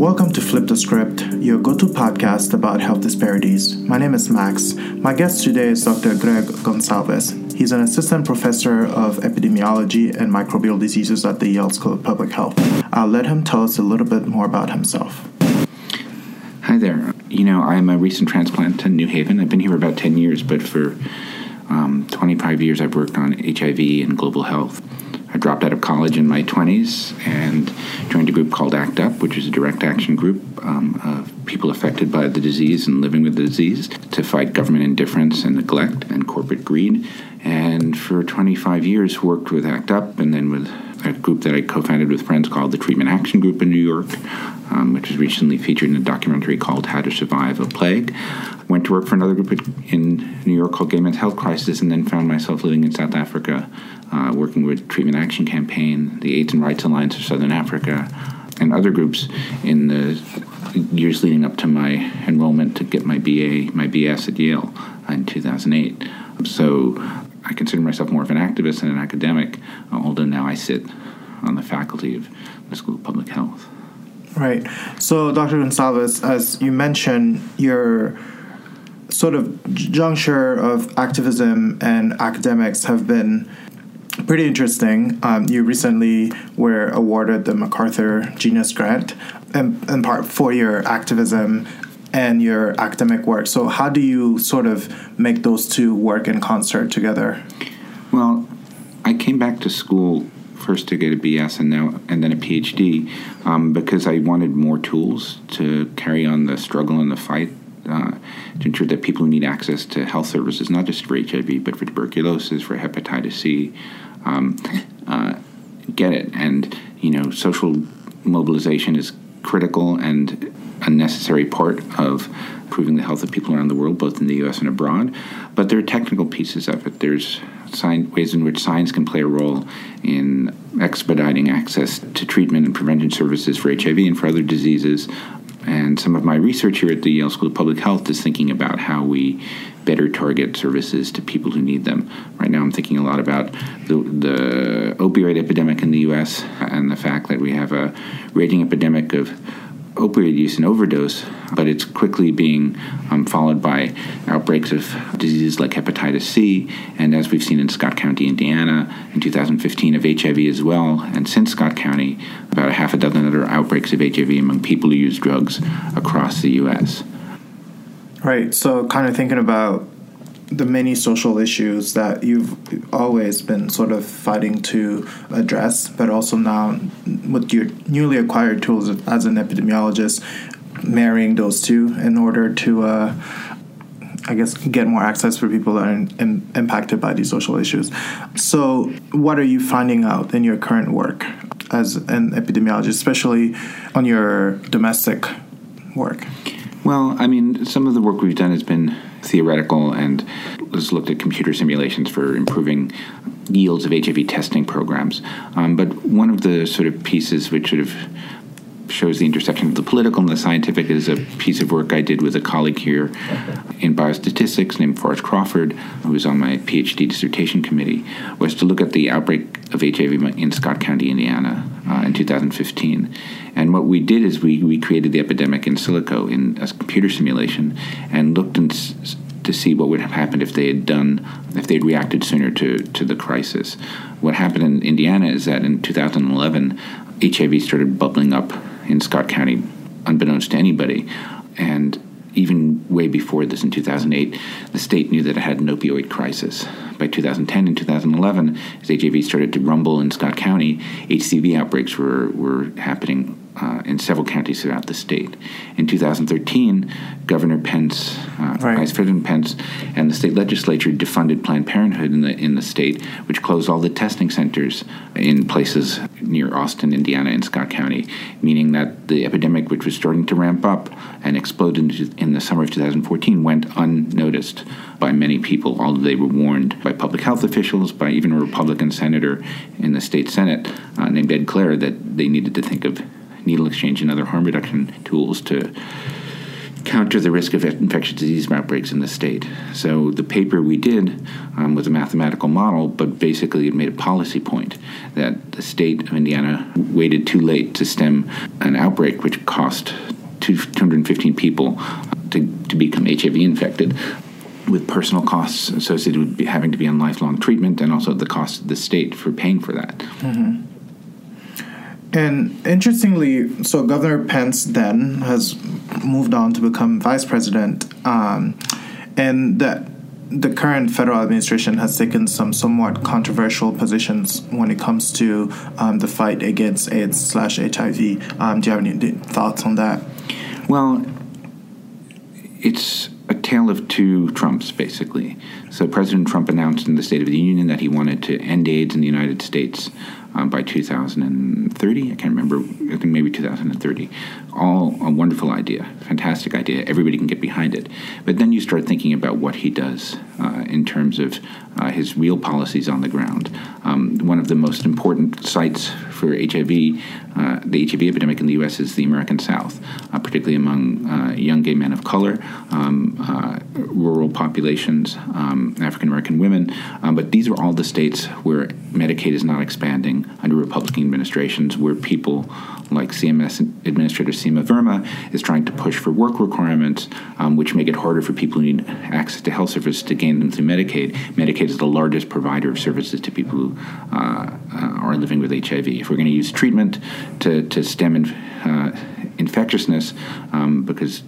Welcome to Flip the Script, your go to podcast about health disparities. My name is Max. My guest today is Dr. Gregg Gonsalves. He's an assistant professor of epidemiology and microbial diseases at the Yale School of Public Health. I'll let him tell us a little bit more about himself. Hi there. You know, I'm a recent transplant to New Haven. I've been here about 10 years, but for um, 25 years I've worked on HIV and global health. I dropped out of college in my 20s and joined a group called ACT UP, which is a direct action group um, of people affected by the disease and living with the disease to fight government indifference and neglect and corporate greed. And for 25 years, worked with ACT UP and then with a group that I co founded with friends called the Treatment Action Group in New York, um, which was recently featured in a documentary called How to Survive a Plague. Went to work for another group in New York called Gay Men's Health Crisis, and then found myself living in South Africa, uh, working with Treatment Action Campaign, the AIDS and Rights Alliance of Southern Africa, and other groups in the years leading up to my enrollment to get my BA, my BS at Yale in 2008. So I consider myself more of an activist than an academic, although now I sit on the faculty of the School of Public Health. Right. So, Dr. Gonsalves, as you mentioned, your sort of juncture of activism and academics have been pretty interesting. Um, you recently were awarded the MacArthur Genius Grant, in, in part for your activism and your academic work. So, how do you sort of make those two work in concert together? Well, I came back to school first to get a BS and now and then a PhD um, because I wanted more tools to carry on the struggle and the fight uh, to ensure that people who need access to health services, not just for HIV but for tuberculosis, for hepatitis C, um, uh, get it. And you know, social mobilization is critical and a necessary part of improving the health of people around the world, both in the U.S. and abroad. But there are technical pieces of it. There's ways in which science can play a role in expediting access to treatment and prevention services for HIV and for other diseases. And some of my research here at the Yale School of Public Health is thinking about how we better target services to people who need them. Right now, I'm thinking a lot about the, the opioid epidemic in the U.S. and the fact that we have a raging epidemic of opioid use and overdose, but it's quickly being um, followed by outbreaks of diseases like hepatitis C, and as we've seen in Scott County, Indiana, in 2015 of HIV as well, and since Scott County, about a half a dozen other outbreaks of HIV among people who use drugs across the U.S. Right. So, kind of thinking about the many social issues that you've always been sort of fighting to address, but also now with your newly acquired tools as an epidemiologist, marrying those two in order to, uh, I guess, get more access for people that are in, in, impacted by these social issues. So, what are you finding out in your current work as an epidemiologist, especially on your domestic work? Well, I mean, some of the work we've done has been theoretical and has looked at computer simulations for improving yields of HIV testing programs. Um, but one of the sort of pieces which sort of shows the intersection of the political and the scientific is a piece of work I did with a colleague here in biostatistics named Forrest Crawford, who was on my PhD dissertation committee, was to look at the outbreak of HIV in Scott County, Indiana, uh, in 2015. And what we did is we, we created the epidemic in silico in a computer simulation and looked and s- to see what would have happened if they had done if they'd reacted sooner to, to the crisis. What happened in Indiana is that in 2011, HIV started bubbling up in Scott County, unbeknownst to anybody, and even way before this in 2008, the state knew that it had an opioid crisis. By 2010 and 2011, as HIV started to rumble in Scott County, HCV outbreaks were, were happening uh, in several counties throughout the state. In 2013, Governor Pence, uh, right. Vice President Pence, and the state legislature defunded Planned Parenthood in the in the state, which closed all the testing centers in places near Austin, Indiana, and Scott County, meaning that the epidemic, which was starting to ramp up and explode in, in the summer of 2014, went unnoticed by many people, although they were warned by public health officials, by even a Republican senator in the state Senate uh, named Ed Clere, that they needed to think of needle exchange and other harm reduction tools to counter the risk of infectious disease outbreaks in the state. So the paper we did um, was a mathematical model, but basically it made a policy point that the state of Indiana waited too late to stem an outbreak which cost 215 people to, to become HIV infected with personal costs associated with having to be on lifelong treatment and also the cost of the state for paying for that. Mm-hmm. And interestingly, so Governor Pence then has moved on to become vice president, um, and that the current federal administration has taken some somewhat controversial positions when it comes to um, the fight against AIDS slash HIV. Um, do you have any thoughts on that? Well, it's a tale of two Trumps, basically. So President Trump announced in the State of the Union that he wanted to end AIDS in the United States um, by 2030. I can't remember. I think maybe 2030. All a wonderful idea, fantastic idea. Everybody can get behind it. But then you start thinking about what he does uh, in terms of uh, his real policies on the ground. Um, one of the most important sites for HIV, uh, the HIV epidemic in the U.S. is the American South, uh, particularly among uh, young gay men of color, um, uh, rural populations, um, African American women. Um, but these are all the states where Medicaid is not expanding under Republican administrations, where people like CMS Administrator Seema Verma is trying to push for work requirements, um, which make it harder for people who need access to health services to gain them through Medicaid. Medicaid is the largest provider of services to people who uh, uh, are living with HIV. If we're going to use treatment to, to stem uh, infectiousness, um, because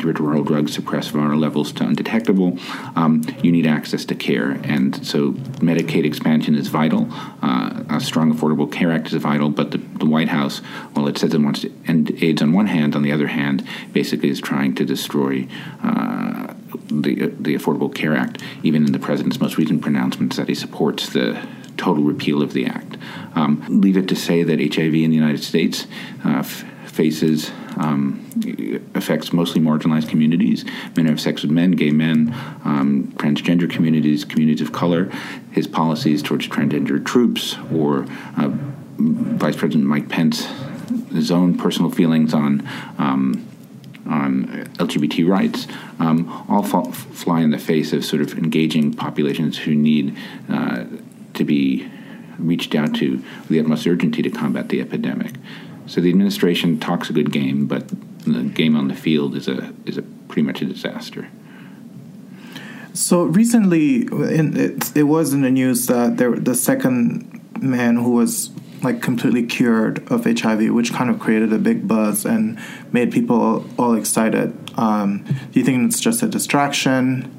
antiretroviral drugs suppress viral levels to undetectable, um, you need access to care. And so Medicaid expansion is vital. Uh, a strong Affordable Care Act is vital, but the, the, White House, while it says it wants to end AIDS on one hand, on the other hand, basically is trying to destroy. Uh, the, the Affordable Care Act, even in the president's most recent pronouncements that he supports the total repeal of the act. Um, leave it to say that HIV in the United States uh, faces um, affects mostly marginalized communities men who have sex with men, gay men, um, transgender communities, communities of color. His policies towards transgender troops or uh, Vice President Mike Pence, his own personal feelings on. Um, on LGBT rights, um, all fall, fly in the face of sort of engaging populations who need uh, to be reached out to with the utmost urgency to combat the epidemic. So the administration talks a good game, but the game on the field is a is a pretty much a disaster. So recently, in, it, it was in the news that there, the second man who was like completely cured of HIV, which kind of created a big buzz and made people all excited. Um, do you think it's just a distraction?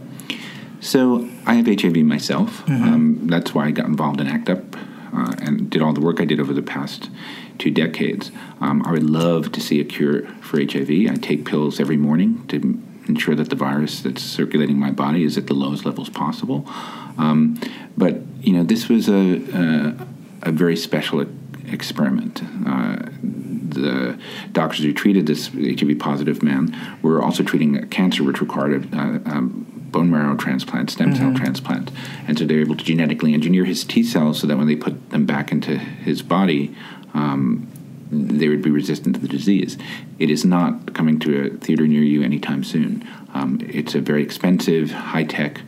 So I have HIV myself. Mm-hmm. Um, that's why I got involved in ACT UP uh, and did all the work I did over the past two decades. Um, I would love to see a cure for HIV. I take pills every morning to ensure that the virus that's circulating my body is at the lowest levels possible. Um, but you know, this was a a, a very special experiment. Uh, the doctors who treated this HIV positive man were also treating cancer which required a, a, a bone marrow transplant, stem cell mm-hmm. transplant. And so they're able to genetically engineer his T cells so that when they put them back into his body, um, they would be resistant to the disease. It is not coming to a theater near you anytime soon. Um, it's a very expensive, high tech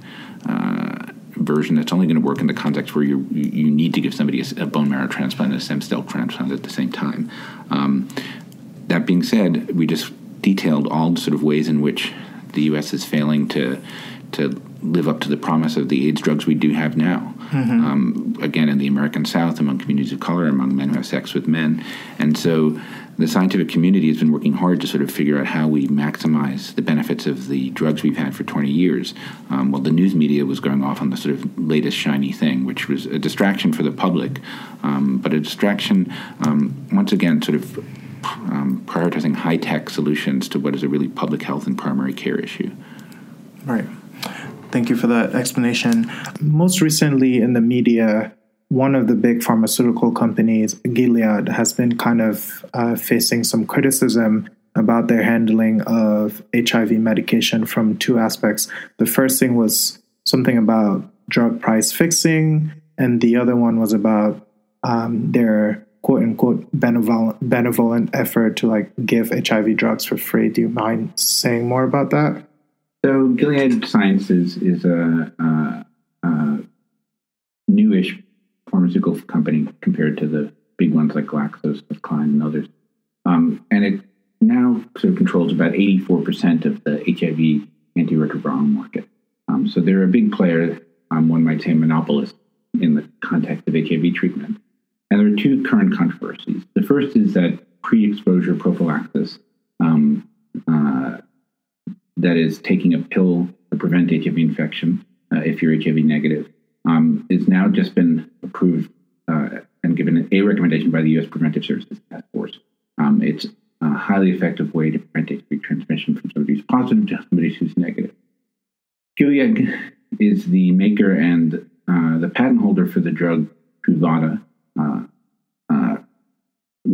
uh, version that's only going to work in the context where you you need to give somebody a, a, bone marrow transplant and a stem cell transplant at the same time. Um, that being said, we just detailed all the sort of ways in which the U.S. is failing to to live up to the promise of the AIDS drugs we do have now. Mm-hmm. Um, again, in the American South, among communities of color, among men who have sex with men. And so the scientific community has been working hard to sort of figure out how we maximize the benefits of the drugs we've had for 20 years. Um, well, the news media was going off on the sort of latest shiny thing, which was a distraction for the public, um, but a distraction, um, once again, sort of um, prioritizing high tech solutions to what is a really public health and primary care issue. Right. Thank you for that explanation. Most recently in the media, one of the big pharmaceutical companies, Gilead, has been kind of uh, facing some criticism about their handling of HIV medication from two aspects. The first thing was something about drug price fixing, and the other one was about um, their quote unquote benevolent benevolent effort to like give HIV drugs for free. Do you mind saying more about that? So Gilead Sciences is a, a, a newish pharmaceutical company compared to the big ones like GlaxoSmithKline and others, um, and it now sort of controls about 84% of the HIV antiretroviral market. Um, so they're a big player, um, one might say monopolist in the context of HIV treatment. And there are two current controversies. The first is that pre exposure prophylaxis, um, uh, that is, taking a pill to prevent HIV infection uh, if you're HIV negative, um, is now just been approved uh, and given a recommendation by the U.S. Preventive Services Task Force. Um, it's a highly effective way to prevent HIV transmission from somebody who's positive to somebody who's negative. Gilead is the maker and uh, the patent holder for the drug Truvada,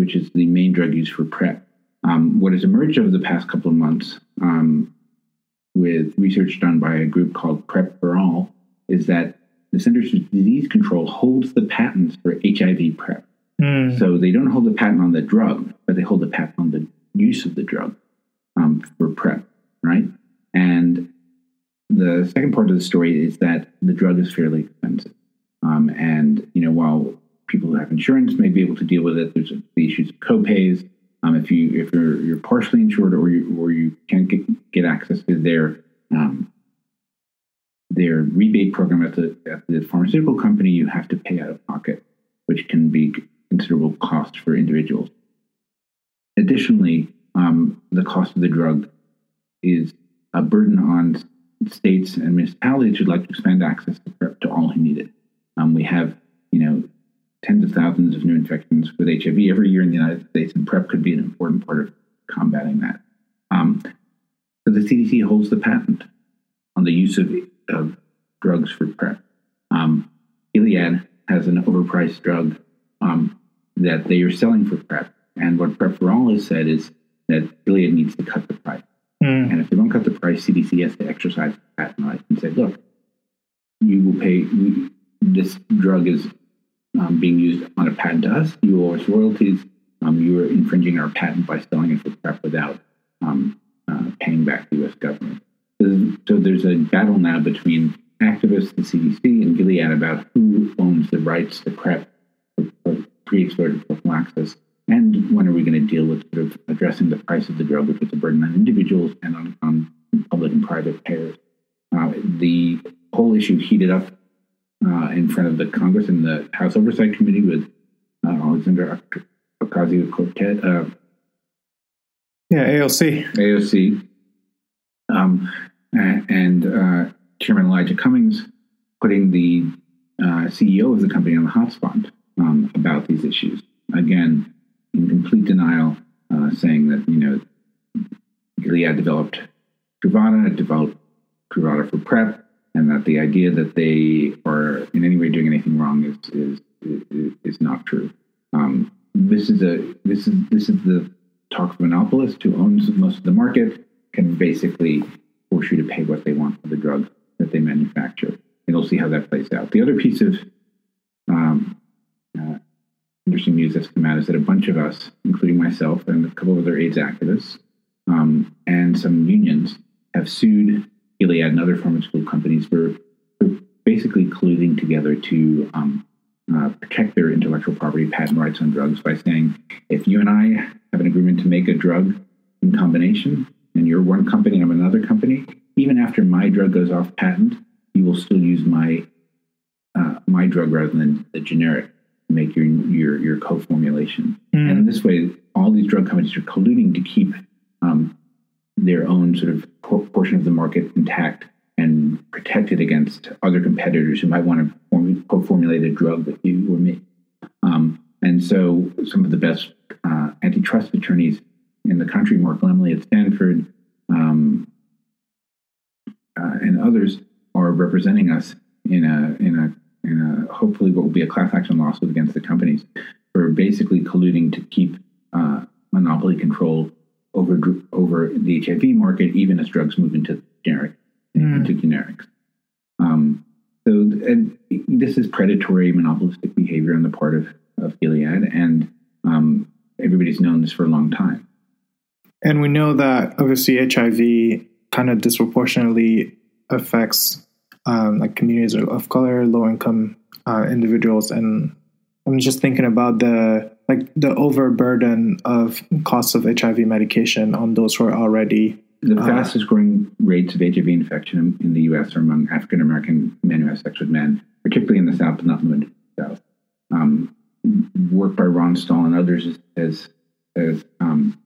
which is the main drug used for PrEP. Um, what has emerged over the past couple of months um, with research done by a group called PrEP for All is that the Centers for Disease Control holds the patents for HIV PrEP. Mm. So they don't hold the patent on the drug, but they hold the patent on the use of the drug um, for PrEP, right? And the second part of the story is that the drug is fairly expensive. Um, and, you know, while people who have insurance may be able to deal with it, there's the issues of copays. Um, if you if you're you're partially insured or you or you can't get, get access to their um, their rebate program at the at the pharmaceutical company, you have to pay out of pocket, which can be considerable cost for individuals. Additionally, um, the cost of the drug is a burden on states and municipalities who'd like to expand access to to all who need it. Um, we have, you know, tens of thousands of new infections with HIV every year in the United States, and PrEP could be an important part of combating that. Um, so the CDC holds the patent on the use of, of drugs for PrEP. Um, Gilead has an overpriced drug um, that they are selling for PrEP, and what PrEP for All has said is that Gilead needs to cut the price. Mm. And if they don't cut the price, CDC has to exercise patent rights and say, look, you will pay, this drug is um, being used on a patent to us. You owe us royalties. Um, you are infringing our patent by selling it for PrEP without um, uh, paying back the U.S. government. So there's a battle now between activists, the CDC, and Gilead about who owns the rights to PrEP for pre-exposure prophylaxis and when are we going to deal with sort of addressing the price of the drug, which is a burden on individuals and on, on public and private payers? Uh, the whole issue heated up uh, in front of the Congress and the House Oversight Committee with uh, Alexandra Ocasio Cortez. Uh, yeah, AOC. AOC. Um, and uh, Chairman Elijah Cummings putting the uh, CEO of the company on the hot spot um, about these issues. Again, in complete denial, uh, saying that, you know, Gilead developed Truvada, developed Truvada for PrEP, and that the idea that they are in any way doing anything wrong is is is, is not true. Um, this is a this is this is the talk of monopolist who owns most of the market can basically force you to pay what they want for the drug that they manufacture, and we'll see how that plays out. The other piece of um, uh, interesting news that's come out is that a bunch of us, including myself and a couple of other AIDS activists um, and some unions, have sued Gilead and other pharmaceutical companies were, for basically colluding together to um, uh, protect their intellectual property patent rights on drugs by saying, if you and I have an agreement to make a drug in combination, and you're one company and I'm another company, even after my drug goes off patent, you will still use my uh, my drug rather than the generic to make your your your co-formulation. Mm. And in this way, all these drug companies are colluding to keep um, their own sort of portion of the market intact and protected against other competitors who might want to co-formulate a drug with you or me. Um, and so, some of the best uh, antitrust attorneys in the country, Mark Lemley at Stanford, um, uh, and others, are representing us in a in a in a, hopefully what will be a class action lawsuit against the companies for basically colluding to keep uh, monopoly control over over the HIV market, even as drugs move into generic mm. into generics. Um, so, and this is predatory monopolistic behavior on the part of, of Gilead, and um, everybody's known this for a long time. And we know that obviously HIV kind of disproportionately affects um, like communities of color, low income uh, individuals, and I'm just thinking about the like the overburden of costs of HIV medication on those who are already the uh, fastest growing rates of HIV infection in, in the U.S. are among African American men who have sex with men, particularly in the South, but not limited to the South. Um, work by Ron Stall and others has has um,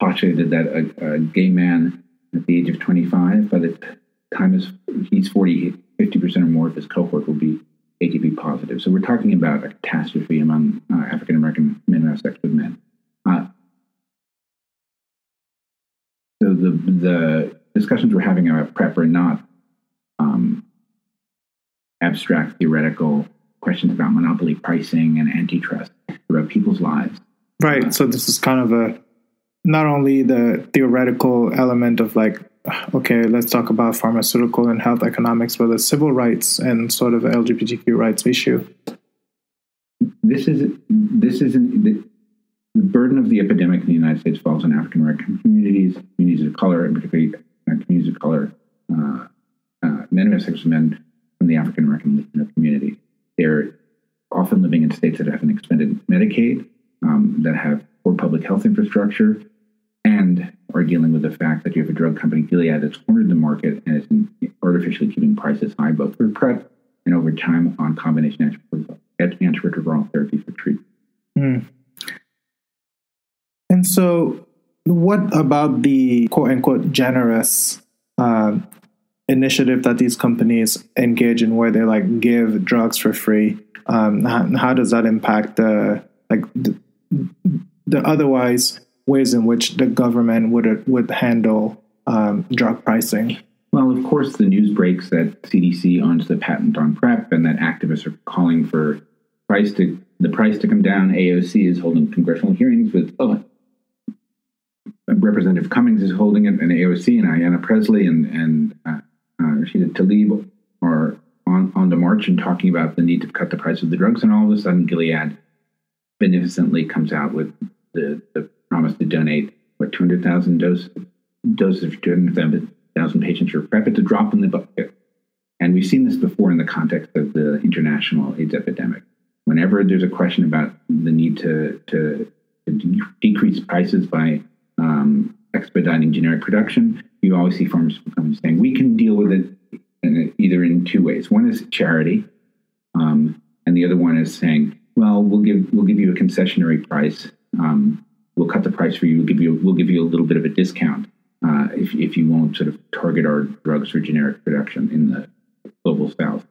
postulated that a, a, gay man at the age of 25, by the time he's 40, 50% or more of his cohort will be HIV positive. So we're talking about a catastrophe among uh, African American men who have sex with men. Uh, so the the discussions we're having about PrEP are not um, abstract theoretical questions about monopoly pricing and antitrust. about people's lives. Right. So this is kind of a not only the theoretical element of like okay, let's talk about pharmaceutical and health economics, but the civil rights and sort of LGBTQ rights issue. This is this is an, the, the, burden of the epidemic in the United States falls on African American communities, communities of color, and particularly uh, communities of color, uh, uh, men have sex men from the African American community. They're often living in states that have an expanded Medicaid, um, that have poor public health infrastructure, and are dealing with the fact that you have a drug company, Gilead, that's cornered the market and is artificially keeping prices high, both for PrEP and over time on combination antiretroviral therapy for treatment. Mm. And so, what about the quote unquote generous uh, initiative that these companies engage in, where they like give drugs for free? Um, how, how, does that impact the like the, the otherwise ways in which the government would would handle um, drug pricing? Well, of course, the news breaks that CDC owns the patent on PrEP, and that activists are calling for price to the price to come down. AOC is holding congressional hearings with oh, Representative Cummings is holding it, and AOC and Ayanna Pressley and and uh, uh, Rashida Tlaib are on on the march and talking about the need to cut the price of the drugs, and all of a sudden, Gilead beneficently comes out with the, the promised to donate what 200,000 doses doses for 200,000 patients for PrEP. It's a drop in the bucket. And we've seen this before in the context of the international AIDS epidemic. Whenever there's a question about the need to, to, to decrease prices by um, expediting generic production, you always see farmers companies saying, we can deal with it in, either in two ways. One is charity, um, and the other one is saying, well, we'll give, we'll give you a concessionary price um, we'll cut the price for you. We'll give you we'll give you a little bit of a discount uh, if if you won't sort of target our drugs for generic production in the global south.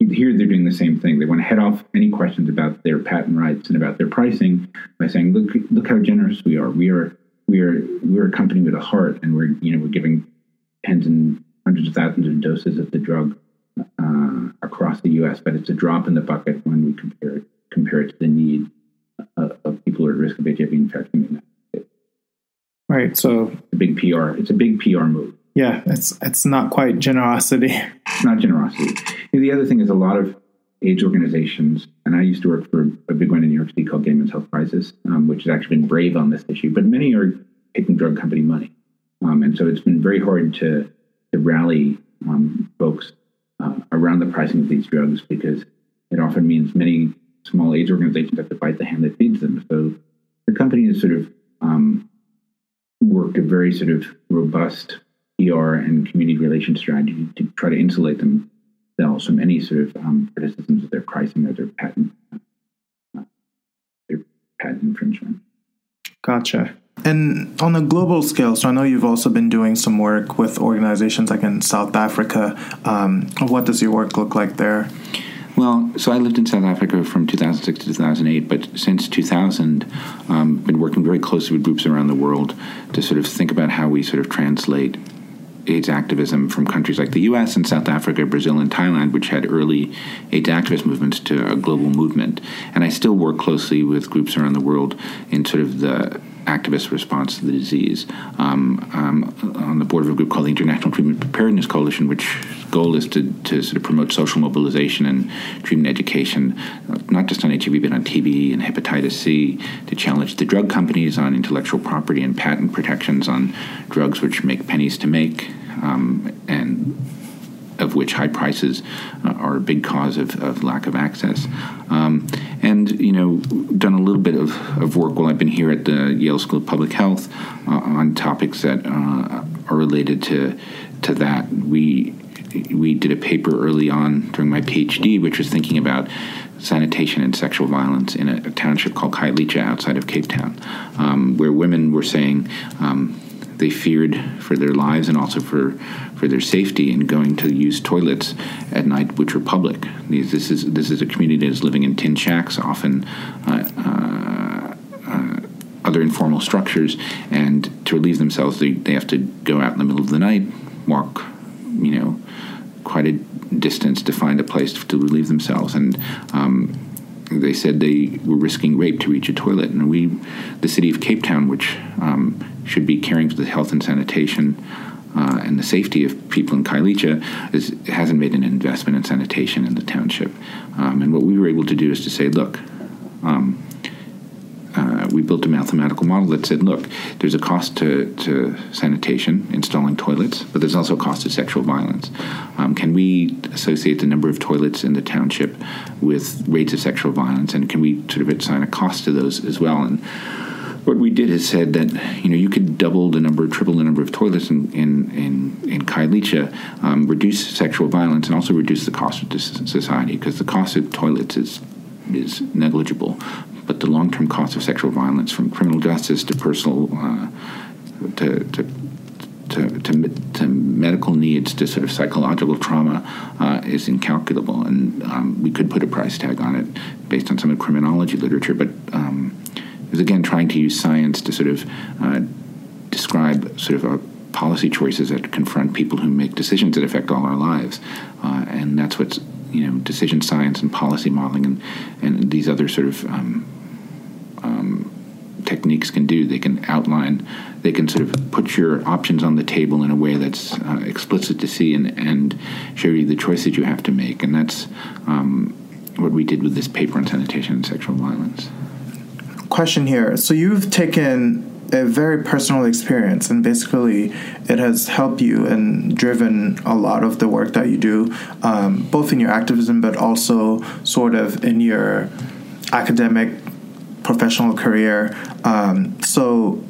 Here they're doing the same thing. They want to head off any questions about their patent rights and about their pricing by saying, "Look, look how generous we are. We are we are we're a company with a heart, and we're you know we're giving tens and hundreds of thousands of doses of the drug uh, across the U.S. But it's a drop in the bucket when we compare it compare it to the need of people who are at risk of HIV infection in that. Right. So it's a big PR. It's a big PR move. Yeah, it's it's not quite generosity. It's not generosity. And the other thing is a lot of AIDS organizations, and I used to work for a big one in New York City called Gay Men's Health Crisis, um, which has actually been brave on this issue. But many are taking drug company money, um, and so it's been very hard to to rally um, folks uh, around the pricing of these drugs because it often means many small AIDS organizations have to bite the hand that feeds them. So the company has sort of um, worked a very sort of robust PR and community relations strategy to try to insulate themselves from any sort of um, criticisms of their pricing or their patent uh, their patent infringement. Gotcha. And on a global scale, so I know you've also been doing some work with organizations like in South Africa. Um, what does your work look like there? Well, so I lived in South Africa from 2006 to 2008, but since 2000, um, been working very closely with groups around the world to sort of think about how we sort of translate AIDS activism from countries like the U.S. and South Africa, Brazil, and Thailand, which had early AIDS activist movements, to a global movement. And I still work closely with groups around the world in sort of the activist response to the disease. Um, I'm on the board of a group called the International Treatment Preparedness Coalition, which goal is to, to sort of promote social mobilization and treatment education, not just on HIV, but on TB and hepatitis C, to challenge the drug companies on intellectual property and patent protections on drugs which make pennies to make, um, and of which high prices uh, are a big cause of, of lack of access. Um, and, you know, done a little bit of, of work while I've been here at the Yale School of Public Health uh, on topics that uh, are related to, to that. We, we did a paper early on during my PhD, which was thinking about sanitation and sexual violence in a, a township called Khayelitsha outside of Cape Town, um, where women were saying, um, they feared for their lives and also for, for their safety in going to use toilets at night, which were public. These, this is this is a community that is living in tin shacks, often uh, uh, uh, other informal structures, and to relieve themselves, they, they have to go out in the middle of the night, walk, you know, quite a distance to find a place to relieve themselves, and. Um, they said they were risking rape to reach a toilet, and we, the city of Cape Town, which um, should be caring for the health and sanitation uh, and the safety of people in Khayelitsha is, hasn't made an investment in sanitation in the township. Um, and what we were able to do is to say, look, um, uh, we built a mathematical model that said, look, there's a cost to, to sanitation, installing toilets, but there's also a cost to sexual violence. Um, can we associate the number of toilets in the township with rates of sexual violence, and can we sort of assign a cost to those as well? And what we did is said that you know you could double the number, triple the number of toilets in in in, in Khayelitsha, um, reduce sexual violence, and also reduce the cost of society because the cost of toilets is is negligible, but the long term cost of sexual violence, from criminal justice to personal uh, to, to to, to, to, medical needs, to sort of psychological trauma, uh, is incalculable. And um, we could put a price tag on it based on some of the criminology literature, but um, again trying to use science to sort of uh, describe sort of policy choices that confront people who make decisions that affect all our lives, uh, and that's what's you know decision science and policy modeling and and these other sort of um, um, techniques can do. They can outline, they can sort of put your options on the table in a way that's uh, explicit to see and, and show you the choices you have to make. And that's um, what we did with this paper on sanitation and sexual violence question here. So you've taken a very personal experience, and basically, it has helped you and driven a lot of the work that you do, um, both in your activism, but also sort of in your academic professional career. Um, so,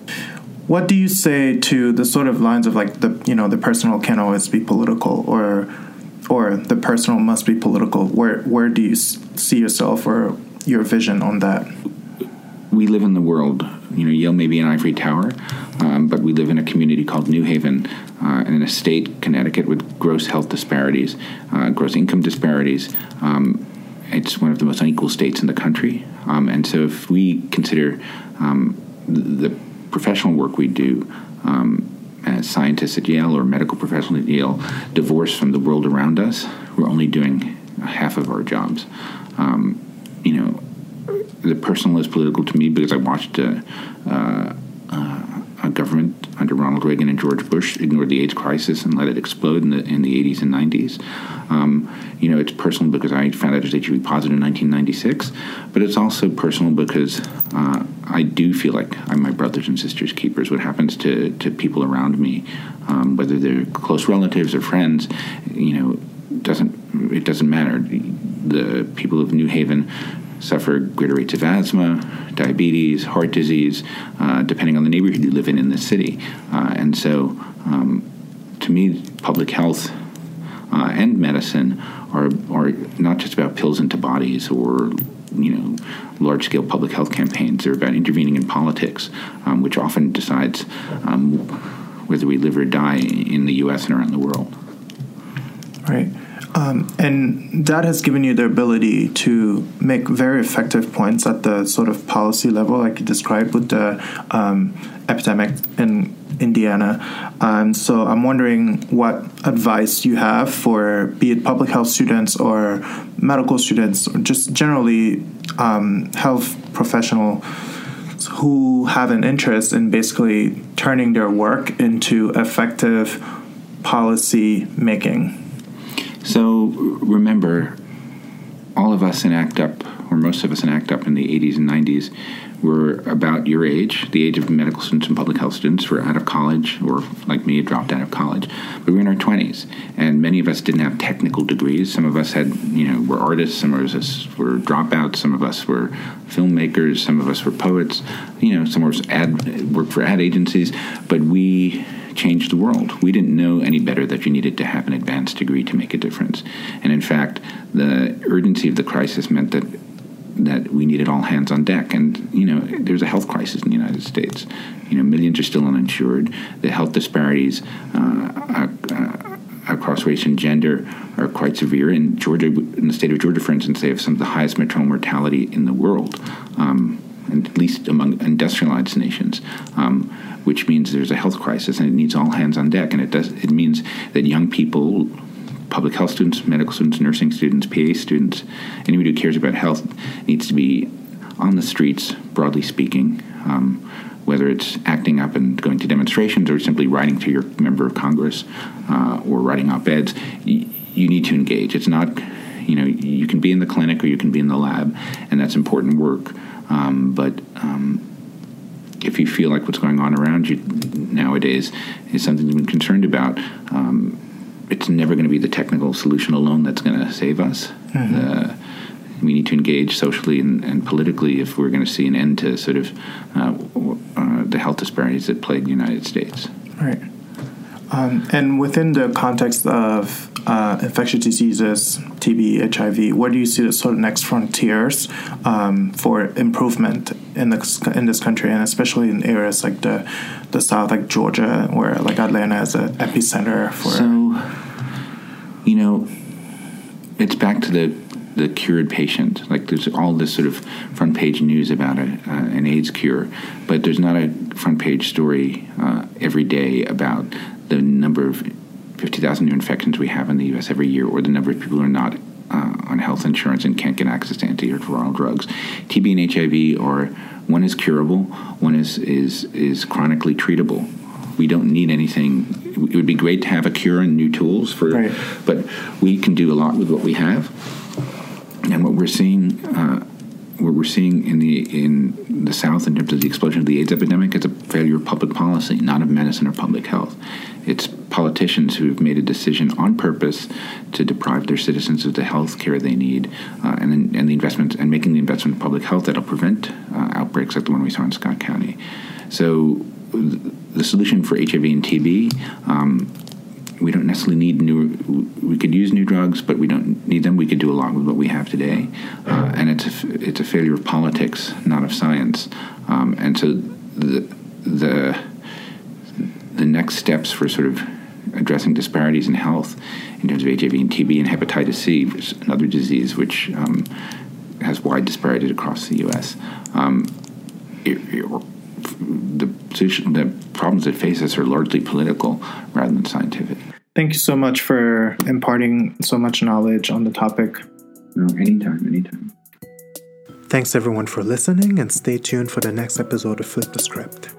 what do you say to the sort of lines of like the you know the personal can always be political, or or the personal must be political? Where where do you see yourself or your vision on that? we live in the world. You know, Yale may be an ivory tower, um, but we live in a community called New Haven, uh, in a state, Connecticut, with gross health disparities, uh, gross income disparities. Um, it's one of the most unequal states in the country. Um, and so, if we consider um, the professional work we do um, as scientists at Yale or medical professionals at Yale divorced from the world around us, we're only doing half of our jobs. Um, you know, the personal is political to me because I watched uh, uh, a government under Ronald Reagan and George Bush ignored the AIDS crisis and let it explode in the in the 80s and 90s. Um, you know, it's personal because I found out I was HIV positive in 1996, but it's also personal because uh, I do feel like I'm my brothers and sisters' keepers. What happens to, to people around me, um, whether they're close relatives or friends, you know, doesn't it doesn't matter. The people of New Haven suffer greater rates of asthma, diabetes, heart disease, uh, depending on the neighborhood you live in in the city. Uh, and so, um, to me, public health uh, and medicine are, are not just about pills into bodies or you know large scale public health campaigns. They're about intervening in politics, um, which often decides um, whether we live or die in the U.S. and around the world. Right. Um, and that has given you the ability to make very effective points at the sort of policy level, like you described with the um, epidemic in Indiana. Um, so I'm wondering what advice you have for be it public health students or medical students, or just generally um, health professional who have an interest in basically turning their work into effective policy making. So remember, all of us in ACT UP, or most of us in ACT UP in the 80s and 90s, were about your age, the age of medical students and public health students. We're out of college, or like me, dropped out of college. But we were in our 20s, and many of us didn't have technical degrees. Some of us had, you know, were artists. Some of us were dropouts. Some of us were filmmakers. Some of us were poets. You know, some of us ad, worked for ad agencies. But we changed the world. We didn't know any better that you needed to have an advanced degree to make a difference. And in fact, the urgency of the crisis meant that that we needed all hands on deck. And you know, there's a health crisis in the United States. You know, millions are still uninsured. The health disparities uh, uh, across race and gender are quite severe. In Georgia, in the state of Georgia, for instance, they have some of the highest maternal mortality in the world. Um, at least among industrialized nations, um, which means there's a health crisis and it needs all hands on deck. And it does. It means that young people public health students, medical students, nursing students, PA students, anybody who cares about health needs to be on the streets, broadly speaking, um, whether it's acting up and going to demonstrations or simply writing to your member of Congress uh, or writing op eds. You need to engage. It's not, you know, you can be in the clinic or you can be in the lab, and that's important work. Um, but um, if you feel like what's going on around you nowadays is something you've been concerned about, um, it's never going to be the technical solution alone that's going to save us. Mm-hmm. Uh, we need to engage socially and, and, politically if we're going to see an end to sort of uh, uh, the health disparities that plague the United States. Right. Um, and within the context of uh, infectious diseases, TB, HIV, where do you see the sort of next frontiers um, for improvement in the in this country, and especially in areas like the the South, like Georgia, where like Atlanta is an epicenter for. So, you know, it's back to the the cured patient. Like there's all this sort of front page news about a, uh, an AIDS cure, but there's not a front page story uh, every day about the number of 50,000 new infections we have in the U.S. every year, or the number of people who are not uh, on health insurance and can't get access to antiretroviral drugs. TB and HIV are one is curable, one is is is chronically treatable. We don't need anything. It would be great to have a cure and new tools for, right. but we can do a lot with what we have. And what we're seeing, uh, what we're seeing in the in the South in terms of the explosion of the AIDS epidemic, it's a failure of public policy, not of medicine or public health. It's politicians who have made a decision on purpose to deprive their citizens of the health care they need, uh, and and the investment and making the investment in public health that'll prevent uh, outbreaks like the one we saw in Scott County. So the solution for HIV and TB. Um, we don't necessarily need new. We could use new drugs, but we don't need them. We could do a lot with what we have today, uh, and it's a, it's a failure of politics, not of science. Um, and so the the the next steps for sort of addressing disparities in health in terms of HIV and TB and hepatitis C, which is another disease which um, has wide disparities across the U.S. Um, it, it, the, the problems that face us are largely political rather than scientific. Thank you so much for imparting so much knowledge on the topic. No, anytime, anytime. Thanks everyone for listening and stay tuned for the next episode of Flip the Script.